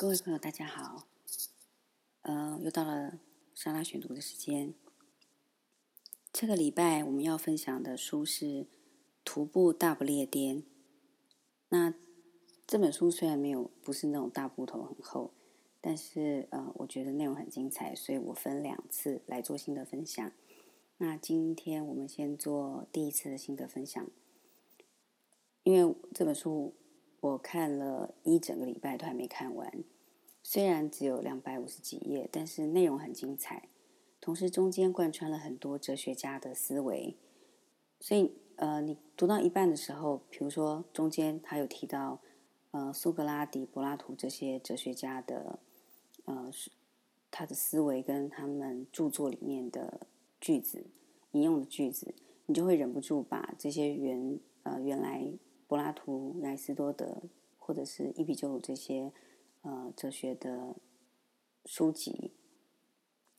各位朋友，大家好。呃，又到了莎拉选读的时间。这个礼拜我们要分享的书是《徒步大不列颠》。那这本书虽然没有不是那种大部头很厚，但是呃，我觉得内容很精彩，所以我分两次来做心得分享。那今天我们先做第一次的心得分享，因为这本书。我看了一整个礼拜都还没看完，虽然只有两百五十几页，但是内容很精彩，同时中间贯穿了很多哲学家的思维。所以，呃，你读到一半的时候，比如说中间他有提到，呃，苏格拉底、柏拉图这些哲学家的，呃，他的思维跟他们著作里面的句子引用的句子，你就会忍不住把这些原呃原来。柏拉图、莱斯多德，或者是伊比鸠鲁这些呃哲学的书籍，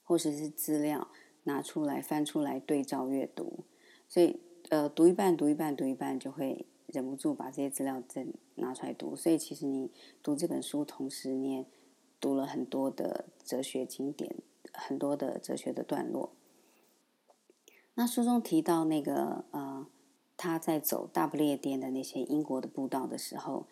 或者是资料拿出来翻出来对照阅读，所以呃读一半、读一半、读一半，就会忍不住把这些资料再拿出来读。所以其实你读这本书，同时你也读了很多的哲学经典，很多的哲学的段落。那书中提到那个呃。他在走大不列颠的那些英国的步道的时候，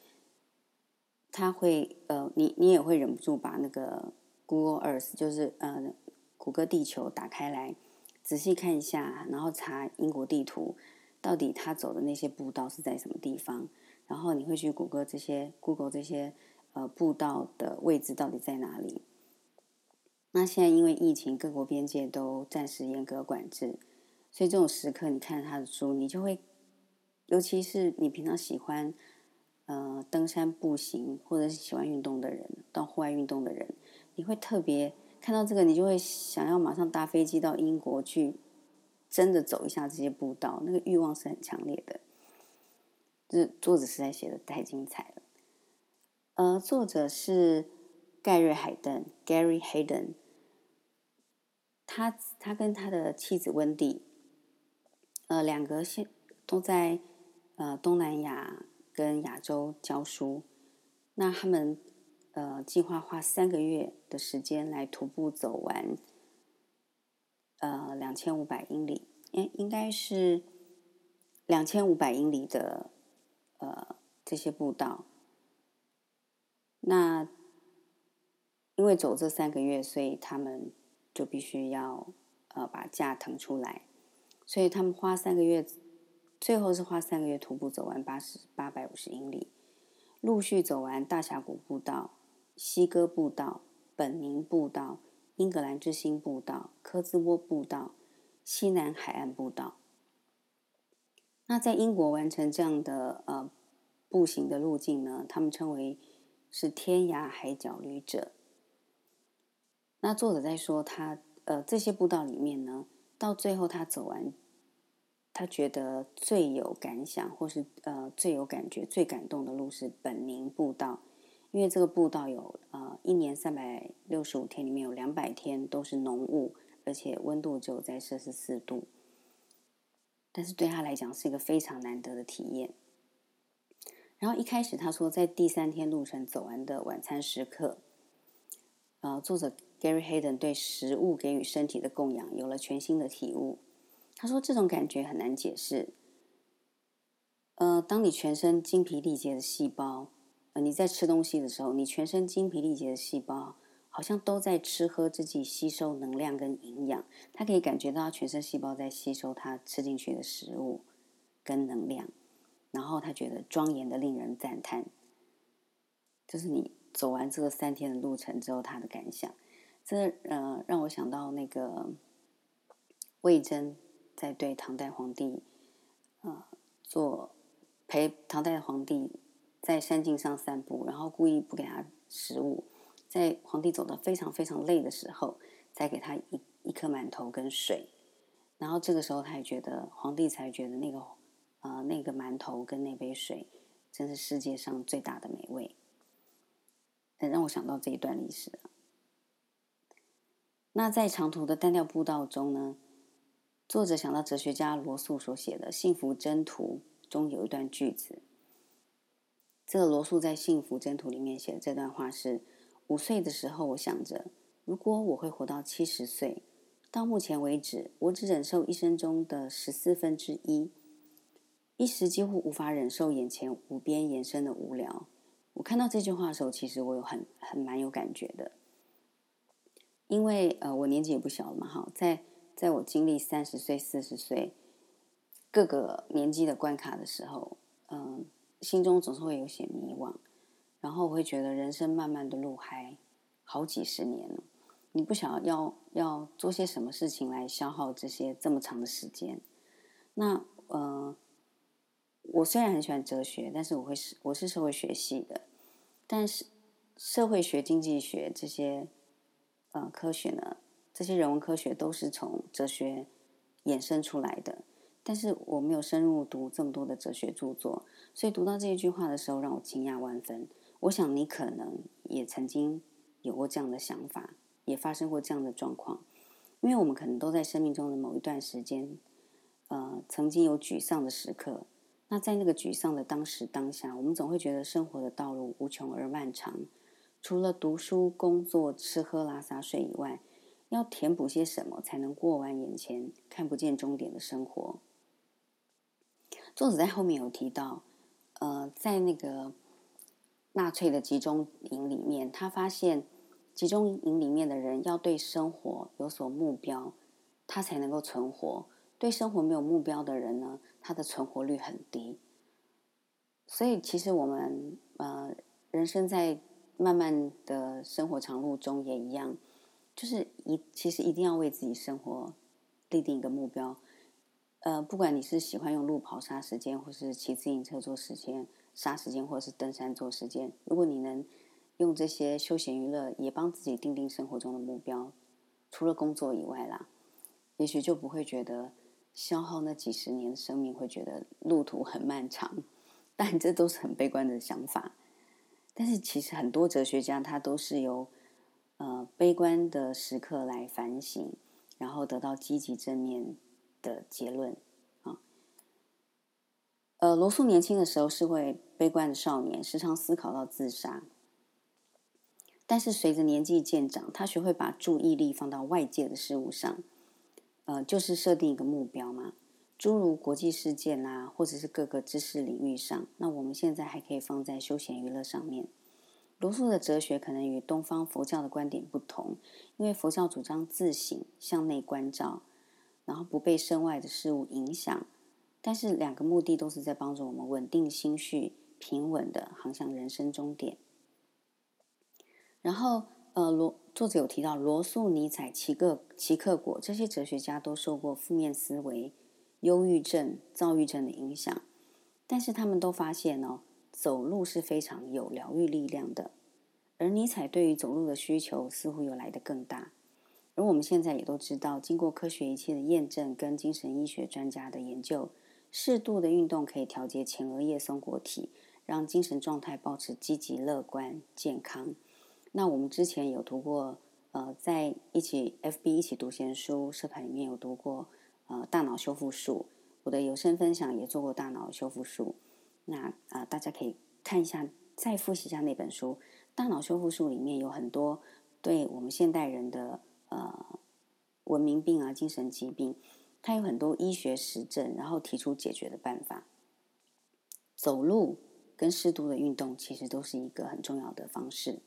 他会呃，你你也会忍不住把那个 Google Earth，就是呃谷歌地球打开来仔细看一下，然后查英国地图，到底他走的那些步道是在什么地方？然后你会去谷歌这些 Google 这些呃步道的位置到底在哪里？那现在因为疫情，各国边界都暂时严格管制，所以这种时刻，你看他的书，你就会。尤其是你平常喜欢呃登山步行，或者是喜欢运动的人，到户外运动的人，你会特别看到这个，你就会想要马上搭飞机到英国去，真的走一下这些步道，那个欲望是很强烈的。这作者实在写的太精彩了。呃，作者是盖瑞海登 （Gary Hayden），他他跟他的妻子温蒂，呃，两个现都在。呃，东南亚跟亚洲教书，那他们呃计划花三个月的时间来徒步走完呃两千五百英里，应应该是两千五百英里的呃这些步道。那因为走这三个月，所以他们就必须要呃把假腾出来，所以他们花三个月。最后是花三个月徒步走完八十八百五十英里，陆续走完大峡谷步道、西哥步道、本宁步道、英格兰之星步道、科兹沃步道、西南海岸步道。那在英国完成这样的呃步行的路径呢？他们称为是天涯海角旅者。那作者在说他呃这些步道里面呢，到最后他走完。他觉得最有感想，或是呃最有感觉、最感动的路是本宁步道，因为这个步道有呃一年三百六十五天里面有两百天都是浓雾，而且温度只有在摄氏四度。但是对他来讲是一个非常难得的体验。然后一开始他说，在第三天路程走完的晚餐时刻，呃，作者 Gary Hayden 对食物给予身体的供养有了全新的体悟。他说：“这种感觉很难解释。呃，当你全身精疲力竭的细胞，呃，你在吃东西的时候，你全身精疲力竭的细胞好像都在吃喝自己吸收能量跟营养。他可以感觉到全身细胞在吸收他吃进去的食物跟能量，然后他觉得庄严的令人赞叹。这是你走完这个三天的路程之后他的感想。这呃，让我想到那个魏征。”在对唐代皇帝，呃，做陪唐代皇帝在山径上散步，然后故意不给他食物，在皇帝走的非常非常累的时候，再给他一一颗馒头跟水，然后这个时候他也觉得皇帝才觉得那个呃那个馒头跟那杯水真是世界上最大的美味，让我想到这一段历史那在长途的单调步道中呢？作者想到哲学家罗素所写的《幸福征途》中有一段句子。这个罗素在《幸福征途》里面写的这段话是：“五岁的时候，我想着，如果我会活到七十岁，到目前为止，我只忍受一生中的十四分之一，一时几乎无法忍受眼前无边延伸的无聊。我看到这句话的时候，其实我有很很蛮有感觉的，因为呃，我年纪也不小了嘛，哈，在在我经历三十岁、四十岁各个年纪的关卡的时候，嗯，心中总是会有些迷惘。然后我会觉得人生漫漫的路还好几十年了，你不想要要做些什么事情来消耗这些这么长的时间？那呃，我虽然很喜欢哲学，但是我会是我是社会学系的，但是社会学、经济学这些呃科学呢，这些人文科学都是从哲学衍生出来的。但是我没有深入读这么多的哲学著作，所以读到这一句话的时候，让我惊讶万分。我想你可能也曾经有过这样的想法，也发生过这样的状况，因为我们可能都在生命中的某一段时间，呃，曾经有沮丧的时刻。那在那个沮丧的当时当下，我们总会觉得生活的道路无穷而漫长，除了读书、工作、吃喝拉撒睡以外，要填补些什么才能过完眼前看不见终点的生活？作者在后面有提到，呃，在那个。纳粹的集中营里面，他发现集中营里面的人要对生活有所目标，他才能够存活。对生活没有目标的人呢，他的存活率很低。所以，其实我们呃，人生在慢慢的生活长路中也一样，就是一其实一定要为自己生活立定一个目标。呃，不管你是喜欢用路跑杀时间，或是骑自行车做时间。杀时间或者是登山做时间，如果你能用这些休闲娱乐也帮自己定定生活中的目标，除了工作以外啦，也许就不会觉得消耗那几十年的生命会觉得路途很漫长。但这都是很悲观的想法。但是其实很多哲学家他都是由悲观的时刻来反省，然后得到积极正面的结论啊。呃，罗素年轻的时候是会悲观的少年，时常思考到自杀。但是随着年纪渐长，他学会把注意力放到外界的事物上，呃，就是设定一个目标嘛，诸如国际事件啊，或者是各个知识领域上。那我们现在还可以放在休闲娱乐上面。罗素的哲学可能与东方佛教的观点不同，因为佛教主张自省、向内关照，然后不被身外的事物影响。但是两个目的都是在帮助我们稳定心绪，平稳的航向人生终点。然后，呃，罗作者有提到罗素、尼采、齐克、齐克果这些哲学家都受过负面思维、忧郁症、躁郁症的影响，但是他们都发现哦，走路是非常有疗愈力量的。而尼采对于走路的需求似乎又来得更大。而我们现在也都知道，经过科学仪器的验证跟精神医学专家的研究。适度的运动可以调节前额叶松果体，让精神状态保持积极、乐观、健康。那我们之前有读过，呃，在一起 FB 一起读闲书社团里面有读过，呃，大脑修复术。我的有声分享也做过大脑修复术。那啊，大家可以看一下，再复习一下那本书。大脑修复术里面有很多对我们现代人的呃文明病啊、精神疾病。它有很多医学实证，然后提出解决的办法。走路跟适度的运动其实都是一个很重要的方式。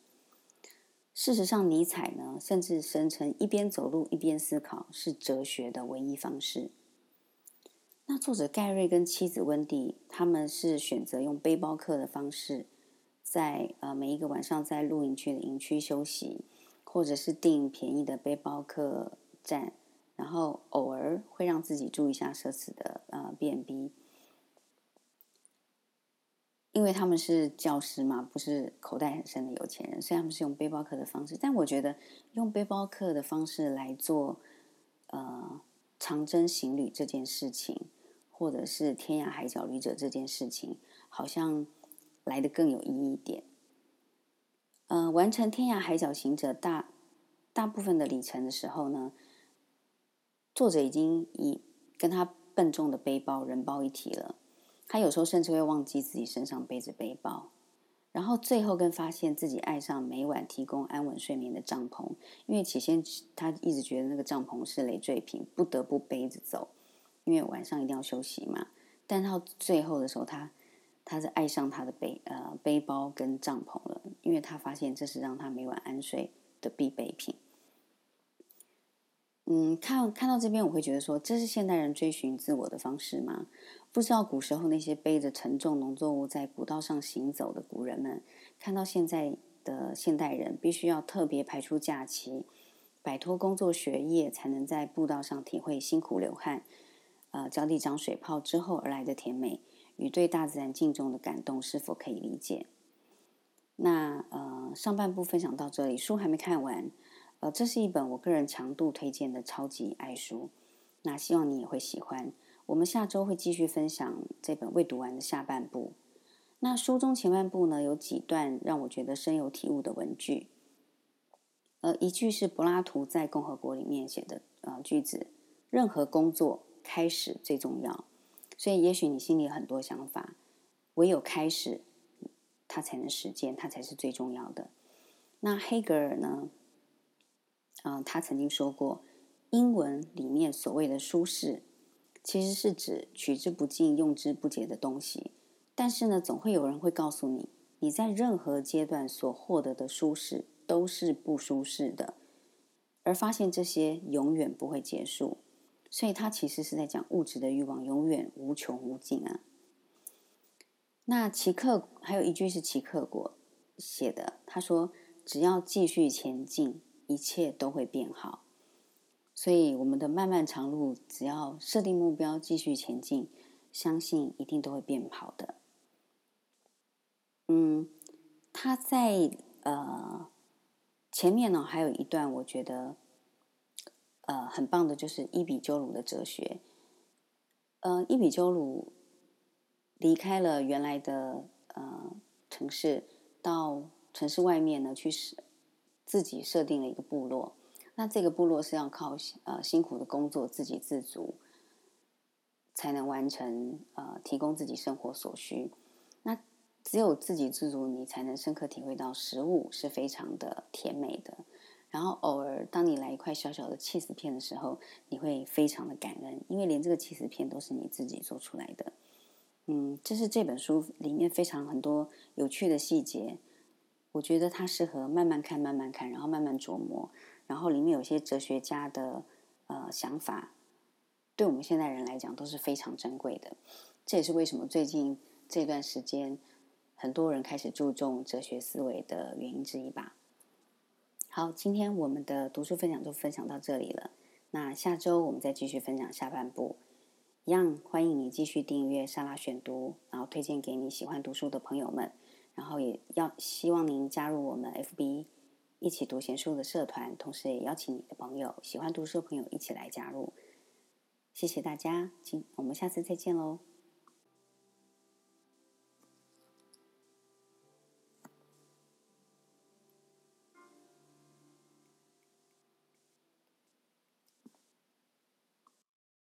事实上，尼采呢甚至声称一边走路一边思考是哲学的唯一方式。那作者盖瑞跟妻子温蒂他们是选择用背包客的方式，在呃每一个晚上在露营区的营区休息，或者是订便宜的背包客栈。然后偶尔会让自己住一下奢侈的呃 B&B，因为他们是教师嘛，不是口袋很深的有钱人，所以他们是用背包客的方式。但我觉得用背包客的方式来做呃长征行旅这件事情，或者是天涯海角旅者这件事情，好像来的更有意义一点。呃，完成天涯海角行者大大部分的里程的时候呢？作者已经以跟他笨重的背包人包一体了，他有时候甚至会忘记自己身上背着背包。然后最后更发现自己爱上每晚提供安稳睡眠的帐篷，因为起先他一直觉得那个帐篷是累赘品，不得不背着走，因为晚上一定要休息嘛。但到最后的时候，他他是爱上他的背呃背包跟帐篷了，因为他发现这是让他每晚安睡的必备品。嗯，看看到这边，我会觉得说，这是现代人追寻自我的方式吗？不知道古时候那些背着沉重农作物在古道上行走的古人们，看到现在的现代人必须要特别排出假期，摆脱工作学业，才能在步道上体会辛苦流汗，呃，脚底长水泡之后而来的甜美与对大自然敬重的感动，是否可以理解？那呃，上半部分享到这里，书还没看完。呃，这是一本我个人强度推荐的超级爱书，那希望你也会喜欢。我们下周会继续分享这本未读完的下半部。那书中前半部呢，有几段让我觉得深有体悟的文句。呃，一句是柏拉图在《共和国》里面写的呃句子：“任何工作开始最重要。”所以，也许你心里很多想法，唯有开始，它才能实践，它才是最重要的。那黑格尔呢？嗯，他曾经说过，英文里面所谓的舒适，其实是指取之不尽、用之不竭的东西。但是呢，总会有人会告诉你，你在任何阶段所获得的舒适都是不舒适的，而发现这些永远不会结束。所以，他其实是在讲物质的欲望永远无穷无尽啊。那奇克还有一句是奇克果写的，他说：“只要继续前进。”一切都会变好，所以我们的漫漫长路，只要设定目标，继续前进，相信一定都会变好的。嗯，他在呃前面呢，还有一段我觉得呃很棒的，就是伊比鸠鲁的哲学。呃，伊比鸠鲁离开了原来的呃城市，到城市外面呢去。自己设定了一个部落，那这个部落是要靠呃辛苦的工作自给自足，才能完成呃提供自己生活所需。那只有自给自足，你才能深刻体会到食物是非常的甜美的。然后偶尔当你来一块小小的气死片的时候，你会非常的感恩，因为连这个气死片都是你自己做出来的。嗯，这是这本书里面非常很多有趣的细节。我觉得它适合慢慢看，慢慢看，然后慢慢琢磨。然后里面有些哲学家的呃想法，对我们现代人来讲都是非常珍贵的。这也是为什么最近这段时间很多人开始注重哲学思维的原因之一吧。好，今天我们的读书分享就分享到这里了。那下周我们再继续分享下半部，一样欢迎你继续订阅莎拉选读，然后推荐给你喜欢读书的朋友们。然后也要希望您加入我们 FB 一起读闲书的社团，同时也邀请你的朋友、喜欢读书的朋友一起来加入。谢谢大家，今我们下次再见喽。